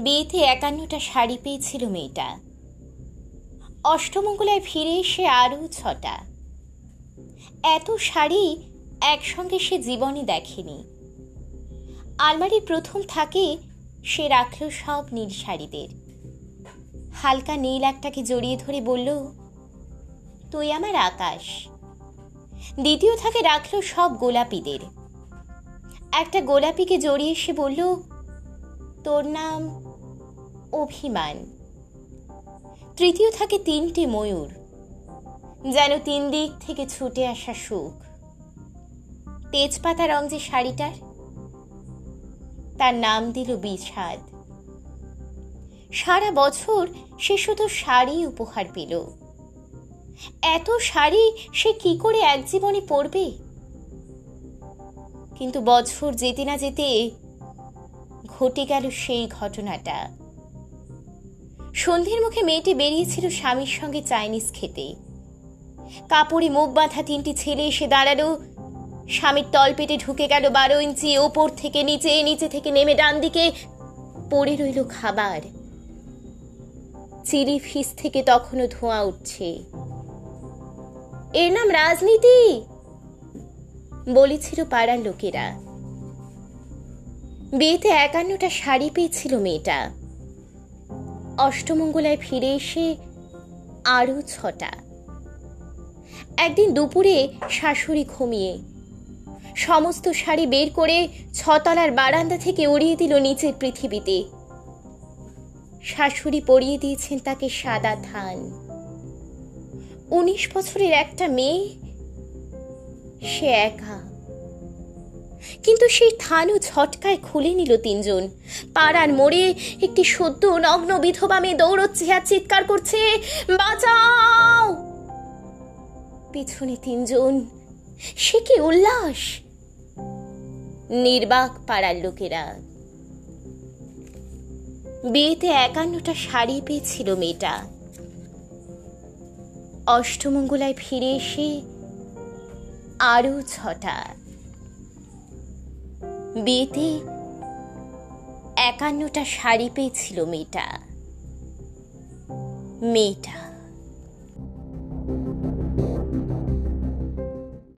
বিয়েতে একান্নটা শাড়ি পেয়েছিল মেয়েটা। অষ্টমঙ্গলায় ফিরে এসে আরও ছটা। এত শাড়ি একসঙ্গে সে জীবনে দেখেনি। আলমারির প্রথম থাকে সে রাখল সব নীল শাড়িদের। হালকা নীল একটাকে জড়িয়ে ধরে বলল, তুই আমার আকাশ। দ্বিতীয় থাকে রাখল সব গোলাপিদের। একটা গোলাপিকে জড়িয়ে সে বলল, তোর নাম অভিমান। তৃতীয় থাকে তিনটি ময়ূর, যেন তিন দিক থেকে ছুটে আসা সুখ। তেজপাতা রং যে শাড়িটার, তার নাম দিল বিষাদ। সারা বছর সে শুধু শাড়ি উপহার পেল। এত শাড়ি সে কি করে এক জীবনে পরবে? কিন্তু বছর যেতে না যেতে ঘটে গেল সেই ঘটনাটা। সন্ধ্যের মুখে মেয়েটি বেরিয়েছিল স্বামীর সঙ্গে চাইনিজ খেতে। কাপড়ে মুখ বাঁধা তিনটি ছেলে এসে দাঁড়াল। স্বামীর তলপেটে ঢুকে গেল বারো ইঞ্চি, ওপর থেকে নিচে নিচে থেকে নেমে ডান দিকে। পড়ে রইল খাবার। চিলি ফিস থেকে তখনও ধোঁয়া উঠছে। এর নাম রাজনীতি, বলেছিল পাড়ার লোকেরা। বিয়েতে একান্নটা শাড়ি পেয়েছিল মেয়েটা। অষ্টমঙ্গলায় ফিরে এসে আরও ছটা। একদিন দুপুরে শাশুড়ি ঘুমিয়ে সমস্ত শাড়ি বের করে ছতলার বারান্দা থেকে উড়িয়ে দিল নিচের পৃথিবীতে। শাশুড়ি পরিয়ে দিয়েছেন তাকে সাদা ধান উনিশ বছরের একটা মেয়ে, সে একা। কিন্তু সেই থানু ঝটকায় খুলে নিল তিনজন। পাড়ার মোড়ে একটি সদ্য নগ্ন বিধবা মেয়ে দৌড়চ্ছে আর চিৎকার করছে, বাঁচাও! পিছনে তিনজন। সে কি উল্লাস? নির্বাক পাড়ার লোকেরা। বিয়েতে একান্নটা শাড়ি পেয়েছিল মেয়েটা। অষ্টমঙ্গলায় ফিরে এসে আরও ছটা। বিয়েতে একান্নটা শাড়ি পেয়েছিল মেয়েটা। মেয়েটা।